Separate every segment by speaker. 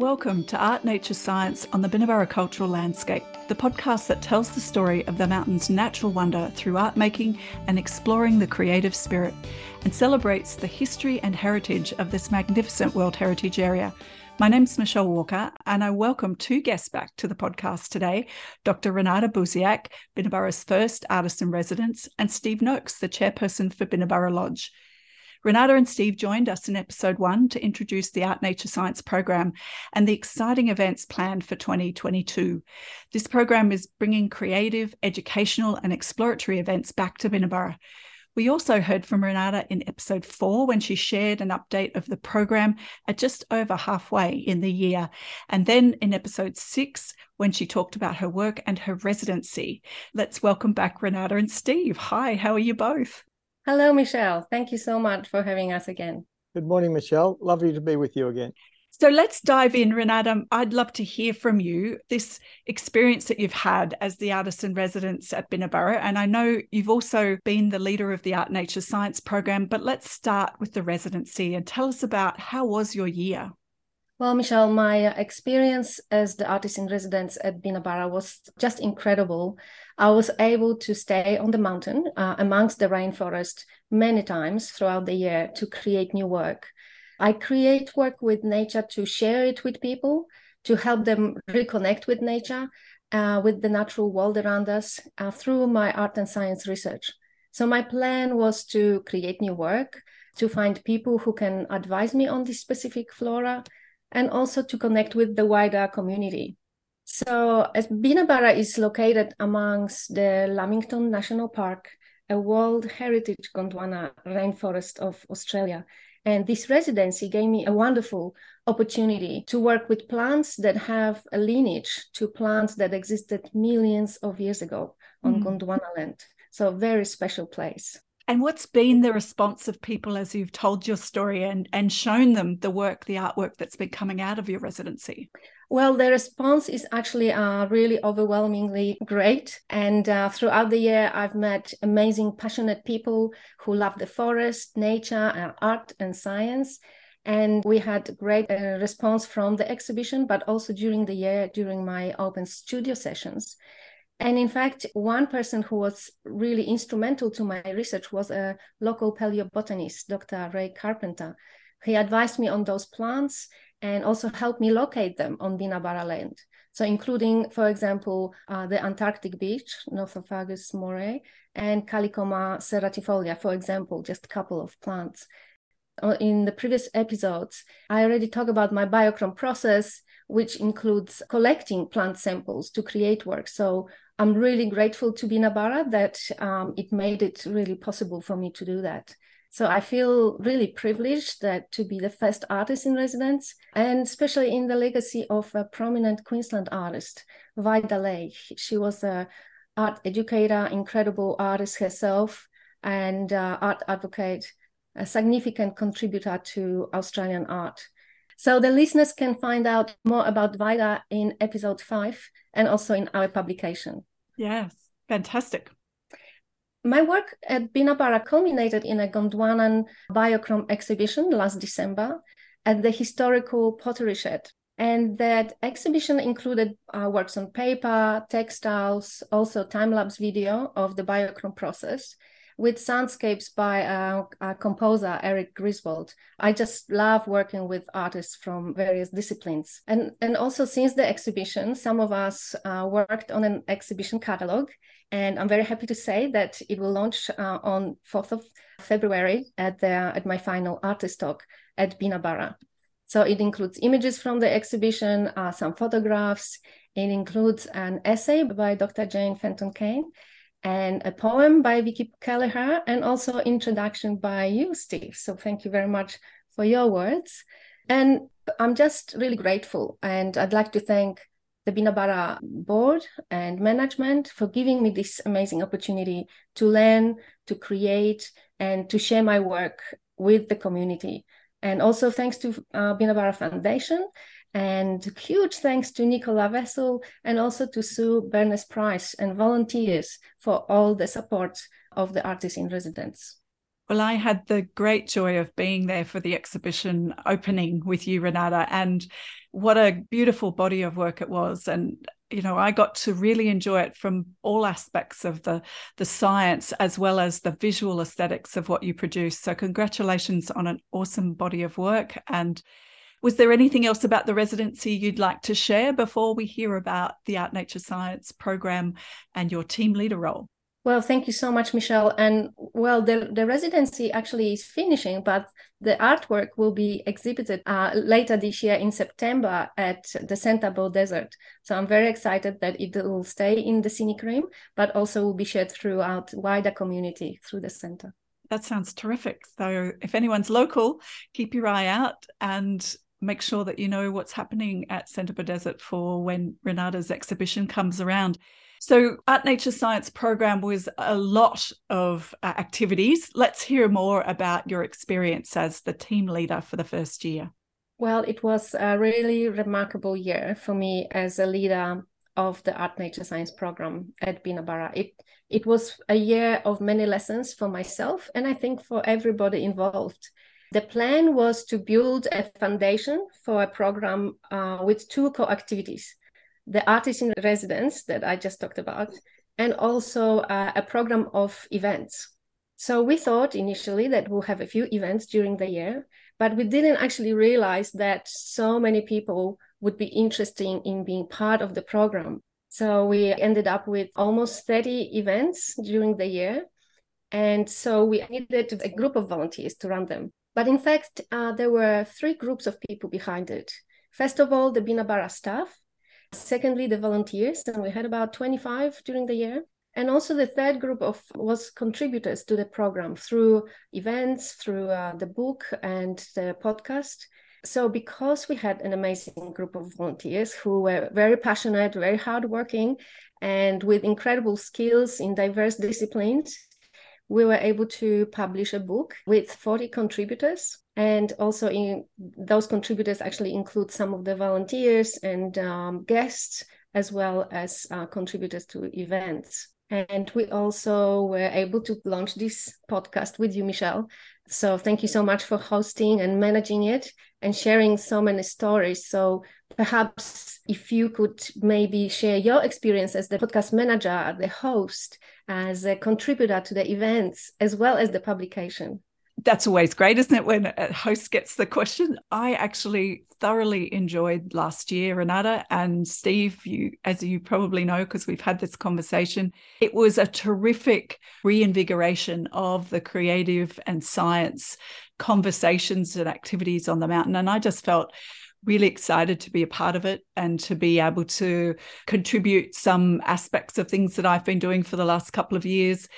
Speaker 1: Welcome to Art Nature Science on the Binnaburra Cultural Landscape, the podcast that tells the story of the mountain's natural wonder through art making and exploring the creative spirit, and celebrates the history and heritage of this magnificent World Heritage Area. My name's Michelle Walker, and I welcome two guests back to the podcast today Dr. Renata Buziak, Binnaburra's first artist in residence, and Steve Noakes, the chairperson for Binnaburra Lodge. Renata and Steve joined us in episode one to introduce the Art Nature Science program and the exciting events planned for 2022. This program is bringing creative, educational, and exploratory events back to Binnaburra. We also heard from Renata in episode four when she shared an update of the program at just over halfway in the year. And then in episode six, when she talked about her work and her residency. Let's welcome back Renata and Steve. Hi, how are you both?
Speaker 2: Hello, Michelle. Thank you so much for having us again.
Speaker 3: Good morning, Michelle. Lovely to be with you again.
Speaker 1: So let's dive in, Renata. I'd love to hear from you this experience that you've had as the artist in residence at Binnaburra. And I know you've also been the leader of the Art Nature Science program, but let's start with the residency and tell us about how was your year?
Speaker 2: Well, Michelle, my experience as the artist in residence at Binnaburra was just incredible. I was able to stay on the mountain uh, amongst the rainforest many times throughout the year to create new work. I create work with nature to share it with people, to help them reconnect with nature, uh, with the natural world around us uh, through my art and science research. So, my plan was to create new work, to find people who can advise me on this specific flora and also to connect with the wider community. So, as Binnaburra is located amongst the Lamington National Park, a World Heritage Gondwana rainforest of Australia, and this residency gave me a wonderful opportunity to work with plants that have a lineage to plants that existed millions of years ago on mm. Gondwana land. So, very special place.
Speaker 1: And what's been the response of people as you've told your story and, and shown them the work, the artwork that's been coming out of your residency?
Speaker 2: Well, the response is actually uh, really overwhelmingly great. And uh, throughout the year, I've met amazing, passionate people who love the forest, nature, uh, art, and science. And we had great uh, response from the exhibition, but also during the year, during my open studio sessions. And in fact, one person who was really instrumental to my research was a local paleobotanist, Dr. Ray Carpenter. He advised me on those plants and also helped me locate them on Binnaburra land. So, including, for example, uh, the Antarctic beech, Nothofagus moorei, and Callicoma serratifolia, for example, just a couple of plants. Uh, in the previous episodes, I already talked about my biochrome process, which includes collecting plant samples to create work. So I'm really grateful to Binnaburra that um, it made it really possible for me to do that. So I feel really privileged that to be the first artist in residence, and especially in the legacy of a prominent Queensland artist, Vida Lahey. She was a art educator, incredible artist herself, and uh, art advocate, a significant contributor to Australian art. So the listeners can find out more about Vida in episode five and also in our publication.
Speaker 1: Yes, fantastic.
Speaker 2: My work at Binnaburra culminated in a Gondwanan biochrome exhibition last December at the historical pottery shed. And that exhibition included uh, works on paper, textiles, also time lapse video of the biochrome process, with soundscapes by uh, a composer, Eric Griswold. I just love working with artists from various disciplines. And, and also, since the exhibition, some of us uh, worked on an exhibition catalog. And I'm very happy to say that it will launch uh, on 4th of February at, the, at my final artist talk at Binnaburra. So it includes images from the exhibition, uh, some photographs. It includes an essay by Dr. Jane Fenton Keane and a poem by Vicky Kelleher, and also introduction by you, Steve. So thank you very much for your words. And I'm just really grateful. And I'd like to thank the Binnaburra board and management for giving me this amazing opportunity to learn, to create, and to share my work with the community. And also thanks to uh, Binnaburra Foundation and huge thanks to Nicola Vessel and also to Sue Bernes Price and volunteers for all the support of the artists in residence.
Speaker 1: Well, I had the great joy of being there for the exhibition opening with you, Renata, and what a beautiful body of work it was. And you know, I got to really enjoy it from all aspects of the the science as well as the visual aesthetics of what you produce. So, congratulations on an awesome body of work. And was there anything else about the residency you'd like to share before we hear about the Art Nature Science program and your team leader role?
Speaker 2: Well, thank you so much, Michelle. And well, the, the residency actually is finishing, but the artwork will be exhibited uh, later this year in September at the Centre Beaudesert. So I'm very excited that it will stay in the scenic rim, but also will be shared throughout wider community through the center.
Speaker 1: That sounds terrific. So if anyone's local, keep your eye out and make sure that you know what's happening at Centre Beaudesert for when Renata's exhibition comes around. So, Art Nature Science program was a lot of uh, activities. Let's hear more about your experience as the team leader for the first year.
Speaker 2: Well, it was a really remarkable year for me as a leader of the Art Nature Science program at Binnaburra. It it was a year of many lessons for myself and I think for everybody involved. The plan was to build a foundation for a program uh, with two co-activities the artist in residence that I just talked about, and also uh, a program of events. So we thought initially that we'll have a few events during the year, but we didn't actually realize that so many people would be interested in being part of the program. So we ended up with almost 30 events during the year. And so we needed a group of volunteers to run them. But in fact, uh, there were three groups of people behind it. First of all, the Binnaburra staff, Secondly, the volunteers, and we had about 25 during the year. And also the third group of was contributors to the program through events, through uh, the book and the podcast. So because we had an amazing group of volunteers who were very passionate, very hardworking, and with incredible skills in diverse disciplines, we were able to publish a book with 40 contributors. And also in those contributors actually include some of the volunteers and um, guests as well as uh, contributors to events. And we also were able to launch this podcast with you michelle. So thank you so much for hosting and managing it and sharing so many stories. So perhaps if you could maybe share your experience as the podcast manager the host as a contributor to the events as well as the publication
Speaker 1: that's always great, isn't it? When a host gets the question. I actually thoroughly enjoyed last year, Renata and Steve. You, as you probably know, because we've had this conversation, it was a terrific reinvigoration of the creative and science conversations and activities on the mountain. And I just felt really excited to be a part of it and to be able to contribute some aspects of things that I've been doing for the last couple of years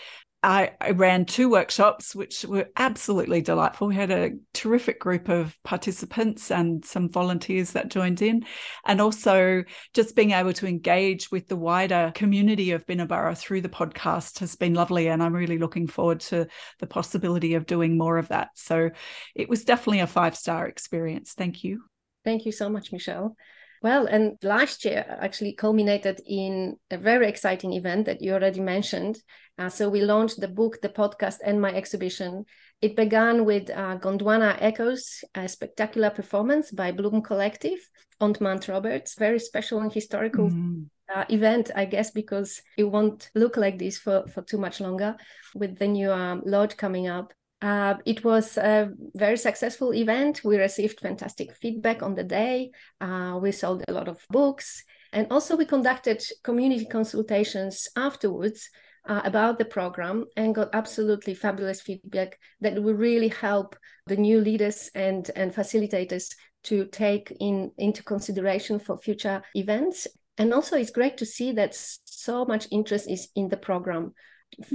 Speaker 1: I, I, ran two workshops, which were absolutely delightful. We had a terrific group of participants and some volunteers that joined in. And also just being able to engage with the wider community of Binnaburra through the podcast has been lovely. And I'm really looking forward to the possibility of doing more of that. So it was definitely a five star experience. Thank you.
Speaker 2: Thank you so much, Michelle. Well, and last year actually culminated in a very exciting event that you already mentioned. Uh, so we launched the book, the podcast, and my exhibition. It began with uh, Gondwana Echoes, a spectacular performance by Bloom Collective on Mount Roberts. Very special and historical mm-hmm. uh, event, I guess, because it won't look like this for, for too much longer with the new um, lodge coming up. Uh, it was a very successful event. We received fantastic feedback on the day. Uh, we sold a lot of books. And also, we conducted community consultations afterwards uh, about the program and got absolutely fabulous feedback that will really help the new leaders and, and facilitators to take in into consideration for future events. And also, it's great to see that so much interest is in the program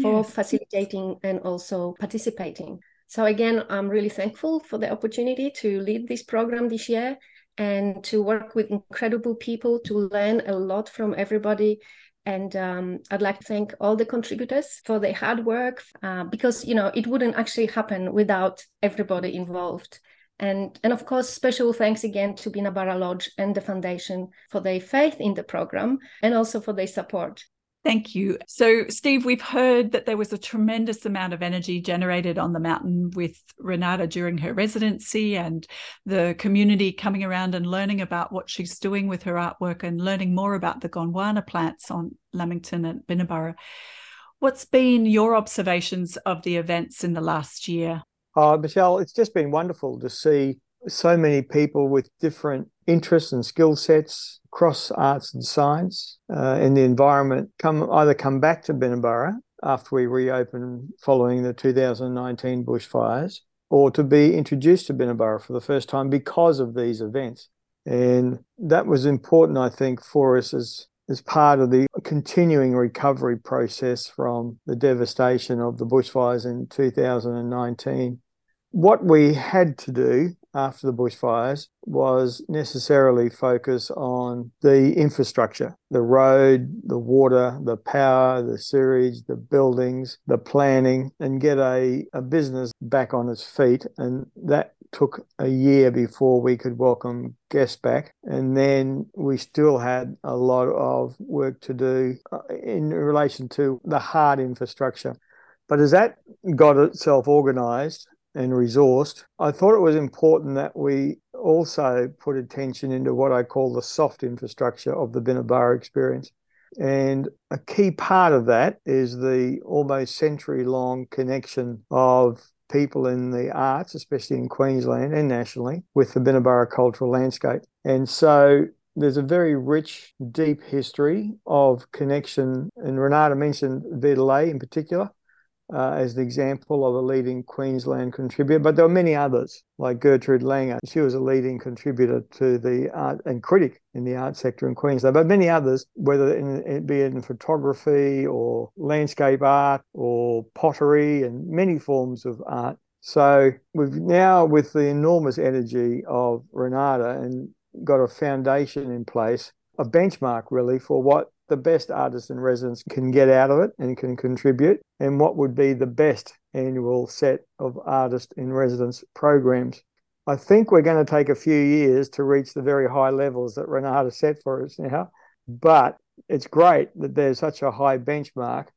Speaker 2: for yes. facilitating and also participating. So again, I'm really thankful for the opportunity to lead this program this year and to work with incredible people to learn a lot from everybody and um, i'd like to thank all the contributors for their hard work uh, because you know it wouldn't actually happen without everybody involved and and of course special thanks again to binnaburra lodge and the foundation for their faith in the program and also for their support
Speaker 1: Thank you. So, Steve, we've heard that there was a tremendous amount of energy generated on the mountain with Renata during her residency and the community coming around and learning about what she's doing with her artwork and learning more about the Gondwana plants on Lamington and Binnaburra. What's been your observations of the events in the last year?
Speaker 3: Uh, Michelle, it's just been wonderful to see so many people with different interests and skill sets across arts and science uh, in the environment come either come back to Binnaburra after we reopen following the 2019 bushfires or to be introduced to Binnaburra for the first time because of these events. And that was important, I think, for us as, as part of the continuing recovery process from the devastation of the bushfires in 2019. What we had to do after the bushfires was necessarily focus on the infrastructure the road, the water, the power, the sewage, the buildings, the planning, and get a, a business back on its feet. And that took a year before we could welcome guests back. And then we still had a lot of work to do uh, in relation to the hard infrastructure. But as that got itself organized and resourced, I thought it was important that we also put attention into what I call the soft infrastructure of the Binnaburra experience. And a key part of that is the almost century long connection of people in the arts, especially in Queensland and nationally, with the Binnaburra cultural landscape. And so there's a very rich, deep history of connection. And Renata mentioned Vida in particular uh, as the example of a leading Queensland contributor, but there were many others, like Gertrude Langer. She was a leading contributor to the art and critic in the art sector in Queensland, but many others, whether it be in photography or landscape art or pottery and many forms of art. So we've now, with the enormous energy of Renata, and got a foundation in place, a benchmark really for what the best artists in residence can get out of it and can contribute, and what would be the best annual set of artist in residence programs. I think we're going to take a few years to reach the very high levels that Renata set for us now, but it's great that there's such a high benchmark.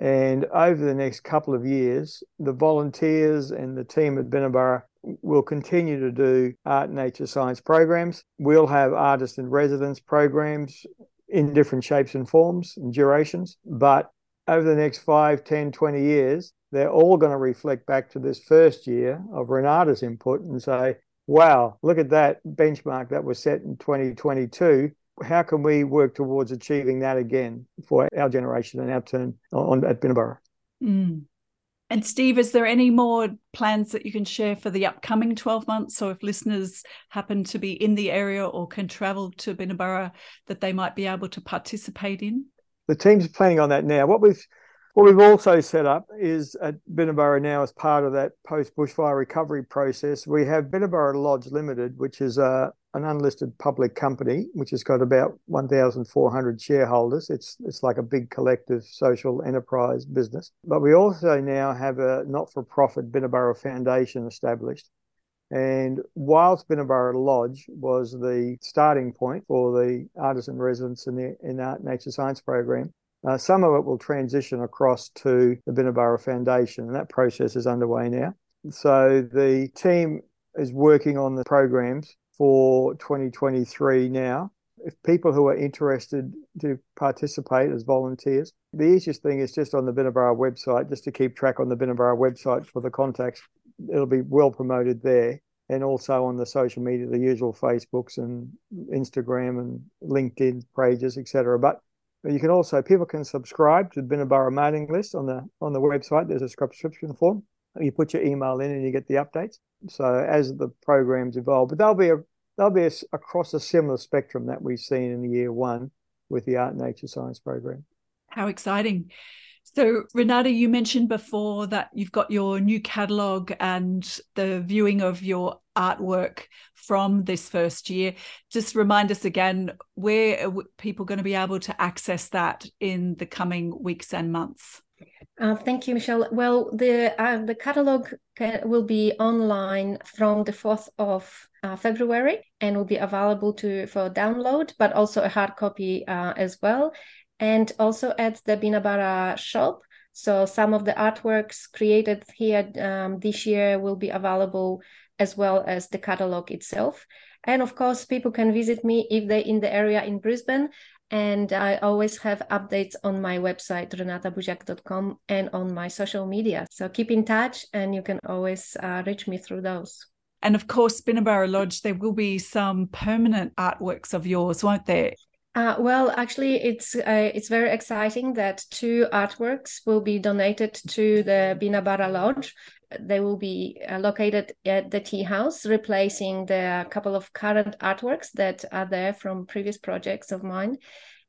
Speaker 3: And over the next couple of years, the volunteers and the team at Binnaburra will continue to do art, nature, science programs. We'll have artist in residence programs in different shapes and forms and durations. But over the next 5, 10, 20 years, they're all going to reflect back to this first year of Renata's input and say, wow, look at that benchmark that was set in 2022. How can we work towards achieving that again for our generation and our turn on, at Binnaburra?
Speaker 1: Mm. And Steve, is there any more plans that you can share for the upcoming 12 months? So if listeners happen to be in the area or can travel to Binnaburra, that they might be able to participate in?
Speaker 3: The team's planning on that now. What we've what we've also set up is at Binnaburra now as part of that post bushfire recovery process. We have Binnaburra Lodge Limited, which is a an unlisted public company which has got about 1,400 shareholders. It's it's like a big collective social enterprise business. But we also now have a not-for-profit Binnaburra Foundation established. And whilst Binnaburra Lodge was the starting point for the artisan residents in the in Art Nature Science program, uh, some of it will transition across to the Binnaburra Foundation, and that process is underway now. So the team is working on the programs for 2023 now. If people who are interested to participate as volunteers, the easiest thing is just on the Binnaburra website, just to keep track on the Binnaburra website for the contacts. It'll be well promoted there and also on the social media, the usual Facebooks and Instagram and LinkedIn pages, etc. But you can also people can subscribe to the Binnaburra mailing list on the on the website. There's a subscription form. You put your email in and you get the updates. So as the programs evolve, but they'll be a, they'll be a, across a similar spectrum that we've seen in the year one with the art nature science program.
Speaker 1: How exciting! So, Renata, you mentioned before that you've got your new catalogue and the viewing of your artwork from this first year. Just remind us again where are people going to be able to access that in the coming weeks and months?
Speaker 2: Uh, thank you, Michelle. Well, the uh, the catalog will be online from the fourth of uh, February and will be available to for download, but also a hard copy uh, as well. and also at the Binnaburra shop. So some of the artworks created here um, this year will be available as well as the catalog itself. And of course, people can visit me if they're in the area in Brisbane. And I always have updates on my website, renatabuziak.com, and on my social media. So keep in touch and you can always uh, reach me through those.
Speaker 1: And of course, Binnaburra Lodge, there will be some permanent artworks of yours, won't there?
Speaker 2: Uh, well, actually, it's uh, it's very exciting that two artworks will be donated to the Binnaburra Lodge. They will be uh, located at the tea house, replacing the couple of current artworks that are there from previous projects of mine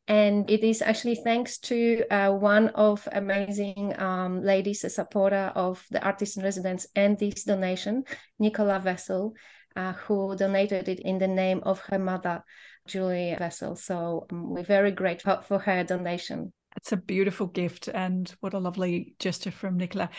Speaker 2: and it is actually thanks to uh, one of amazing um, ladies, a supporter of the artist in residence and this donation, Nicola Vessel, uh, who donated it in the name of her mother, Julie Vessel. So um, we're very grateful for her donation.
Speaker 1: It's a beautiful gift, and what a lovely gesture from Nicola.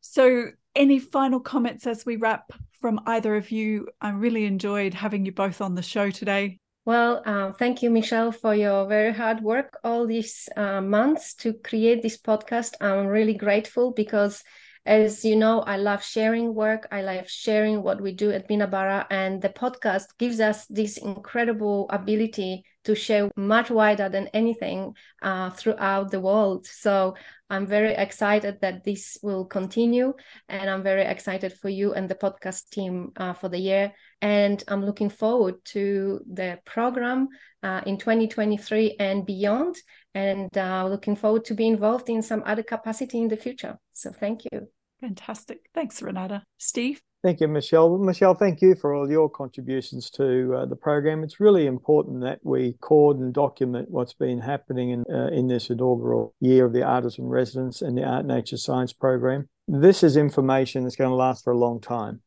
Speaker 1: So, any final comments as we wrap from either of you? I really enjoyed having you both on the show today.
Speaker 2: Well, uh, thank you, Michelle, for your very hard work all these uh, months to create this podcast. I'm really grateful because, as you know, I love sharing work. I love sharing what we do at Binnaburra, and the podcast gives us this incredible ability to share much wider than anything uh, throughout the world. So I'm very excited that this will continue, and I'm very excited for you and the podcast team uh, for the year. And I'm looking forward to the program uh, in 2023 and beyond, and uh, looking forward to be involved in some other capacity in the future. So thank you.
Speaker 1: Fantastic. Thanks, Renata. Steve?
Speaker 3: Thank you, Michelle. Michelle, thank you for all your contributions to uh, the program. It's really important that we record and document what's been happening in, uh, in this inaugural year of the Artist in Residence and the Art Nature Science program. This is information that's going to last for a long time.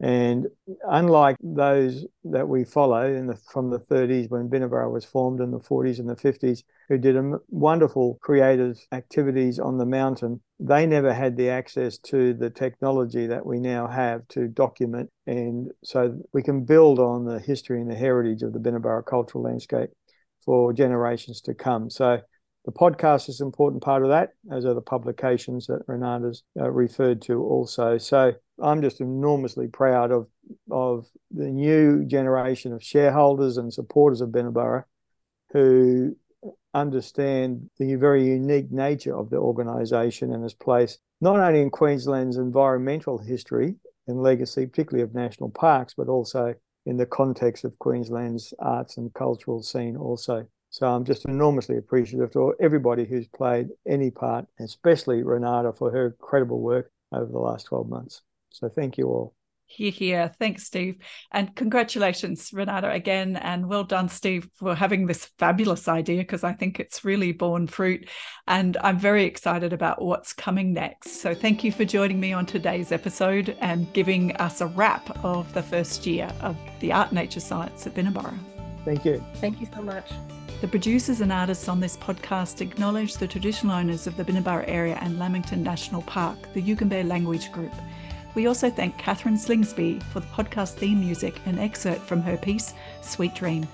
Speaker 3: And unlike those that we follow in the, from the 30s when Binnaburra was formed in the 40s and the 50s, who did wonderful creative activities on the mountain, they never had the access to the technology that we now have to document. And so we can build on the history and the heritage of the Binnaburra cultural landscape for generations to come. So the podcast is an important part of that, as are the publications that Renata's uh, referred to also. So I'm just enormously proud of of the new generation of shareholders and supporters of Binnaburra who understand the very unique nature of the organisation and its place, not only in Queensland's environmental history and legacy, particularly of national parks, but also in the context of Queensland's arts and cultural scene also. So I'm just enormously appreciative to everybody who's played any part, especially Renata for her incredible work over the last 12 months. So thank you all.
Speaker 1: Here, here. Thanks, Steve. And congratulations, Renata, again. And well done, Steve, for having this fabulous idea because I think it's really borne fruit. And I'm very excited about what's coming next. So thank you for joining me on today's episode and giving us a wrap of the first year of the Art Nature Science at Binnaburra.
Speaker 3: Thank you.
Speaker 2: Thank you so much.
Speaker 1: The producers and artists on this podcast acknowledge the traditional owners of the Binnaburra area and Lamington National Park, the Yugambeh Language Group. We also thank Catherine Slingsby for the podcast theme music and excerpt from her piece, Sweet Dream.